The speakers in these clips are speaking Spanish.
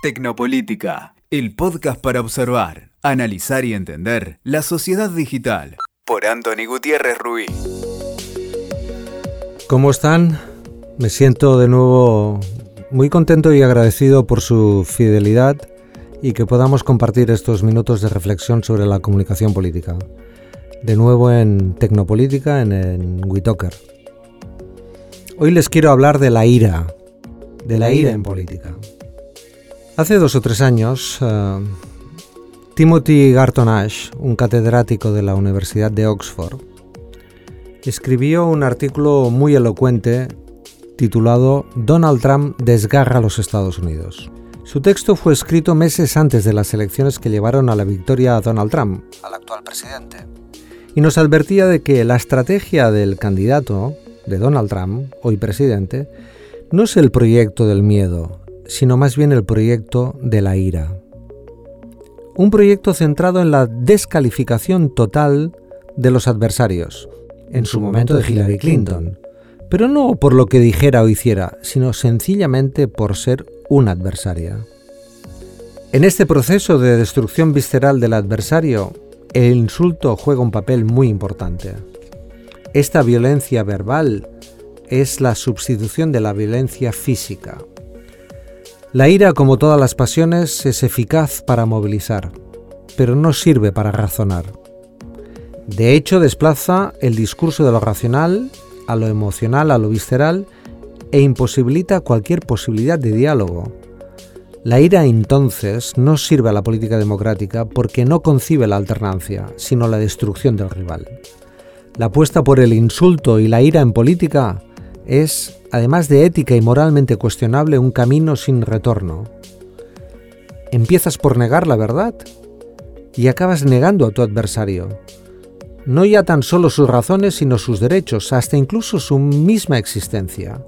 Tecnopolítica, el podcast para observar, analizar y entender la sociedad digital. Por Anthony Gutiérrez Ruiz. ¿Cómo están? Me siento de nuevo muy contento y agradecido por su fidelidad y que podamos compartir estos minutos de reflexión sobre la comunicación política. De nuevo en Tecnopolítica, en, en Witoker. Hoy les quiero hablar de la ira, de la ira en política. Hace dos o tres años, uh, Timothy Garton Ash, un catedrático de la Universidad de Oxford, escribió un artículo muy elocuente titulado Donald Trump desgarra los Estados Unidos. Su texto fue escrito meses antes de las elecciones que llevaron a la victoria a Donald Trump, al actual presidente, y nos advertía de que la estrategia del candidato, de Donald Trump, hoy presidente, no es el proyecto del miedo, sino más bien el proyecto de la ira. Un proyecto centrado en la descalificación total de los adversarios, en su momento de Hillary Clinton, pero no por lo que dijera o hiciera, sino sencillamente por ser una adversaria. En este proceso de destrucción visceral del adversario, el insulto juega un papel muy importante. Esta violencia verbal es la sustitución de la violencia física. La ira, como todas las pasiones, es eficaz para movilizar, pero no sirve para razonar. De hecho, desplaza el discurso de lo racional a lo emocional, a lo visceral, e imposibilita cualquier posibilidad de diálogo. La ira entonces no sirve a la política democrática porque no concibe la alternancia, sino la destrucción del rival. La apuesta por el insulto y la ira en política es además de ética y moralmente cuestionable, un camino sin retorno. Empiezas por negar la verdad y acabas negando a tu adversario. No ya tan solo sus razones, sino sus derechos, hasta incluso su misma existencia.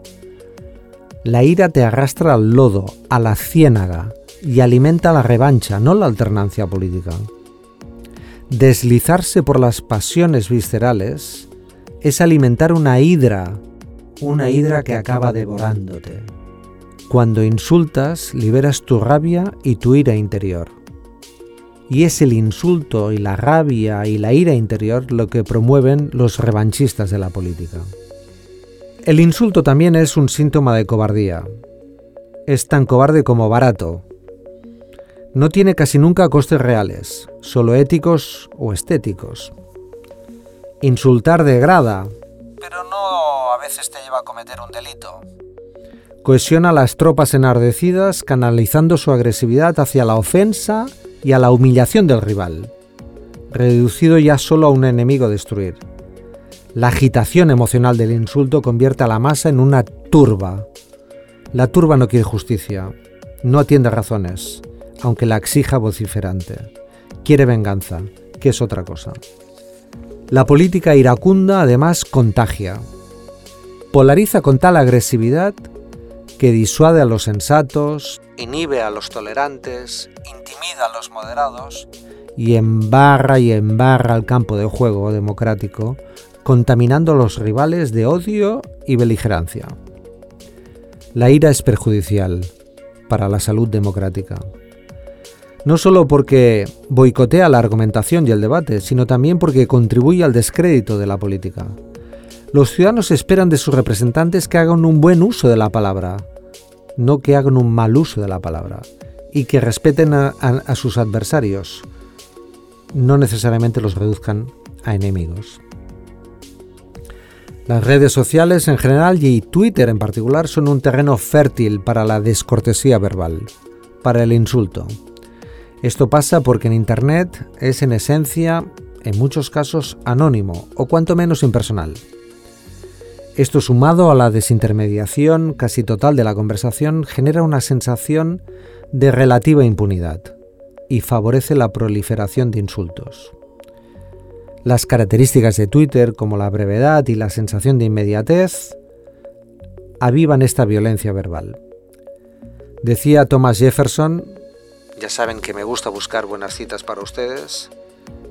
La ira te arrastra al lodo, a la ciénaga, y alimenta la revancha, no la alternancia política. Deslizarse por las pasiones viscerales es alimentar una hidra una hidra que acaba devorándote. Cuando insultas, liberas tu rabia y tu ira interior. Y es el insulto y la rabia y la ira interior lo que promueven los revanchistas de la política. El insulto también es un síntoma de cobardía. Es tan cobarde como barato. No tiene casi nunca costes reales, solo éticos o estéticos. Insultar degrada, pero no a veces te lleva a cometer un delito. Cohesiona a las tropas enardecidas canalizando su agresividad hacia la ofensa y a la humillación del rival, reducido ya solo a un enemigo a destruir. La agitación emocional del insulto convierte a la masa en una turba. La turba no quiere justicia, no atiende razones, aunque la exija vociferante. Quiere venganza, que es otra cosa. La política iracunda además contagia. Polariza con tal agresividad que disuade a los sensatos, inhibe a los tolerantes, intimida a los moderados y embarra y embarra el campo de juego democrático, contaminando a los rivales de odio y beligerancia. La ira es perjudicial para la salud democrática no solo porque boicotea la argumentación y el debate, sino también porque contribuye al descrédito de la política. Los ciudadanos esperan de sus representantes que hagan un buen uso de la palabra, no que hagan un mal uso de la palabra, y que respeten a, sus adversarios, no necesariamente los reduzcan a enemigos. Las redes sociales en general y Twitter en particular son un terreno fértil para la descortesía verbal, para el insulto, esto pasa porque en Internet es en esencia, en muchos casos, anónimo o cuanto menos impersonal. Esto sumado a la desintermediación casi total de la conversación genera una sensación de relativa impunidad y favorece la proliferación de insultos. Las características de Twitter, como la brevedad y la sensación de inmediatez, avivan esta violencia verbal. Decía Thomas Jefferson ya saben que me gusta buscar buenas citas para ustedes,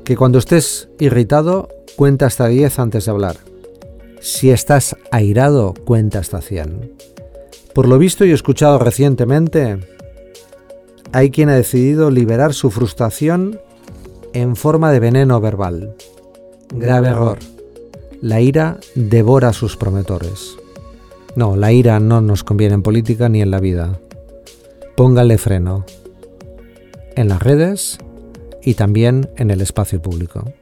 que cuando estés irritado, cuenta hasta 10 antes de hablar. Si estás airado, cuenta hasta 100. Por lo visto y escuchado recientemente, hay quien ha decidido liberar su frustración en forma de veneno verbal. Grave error. La ira devora a sus promotores. No, la ira no nos conviene en política ni en la vida. Póngale freno. En las redes y también en el espacio público.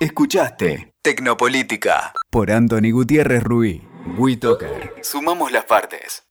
Escuchaste Tecnopolítica por Anthony Gutiérrez Ruiz. WeToker. Sumamos las partes.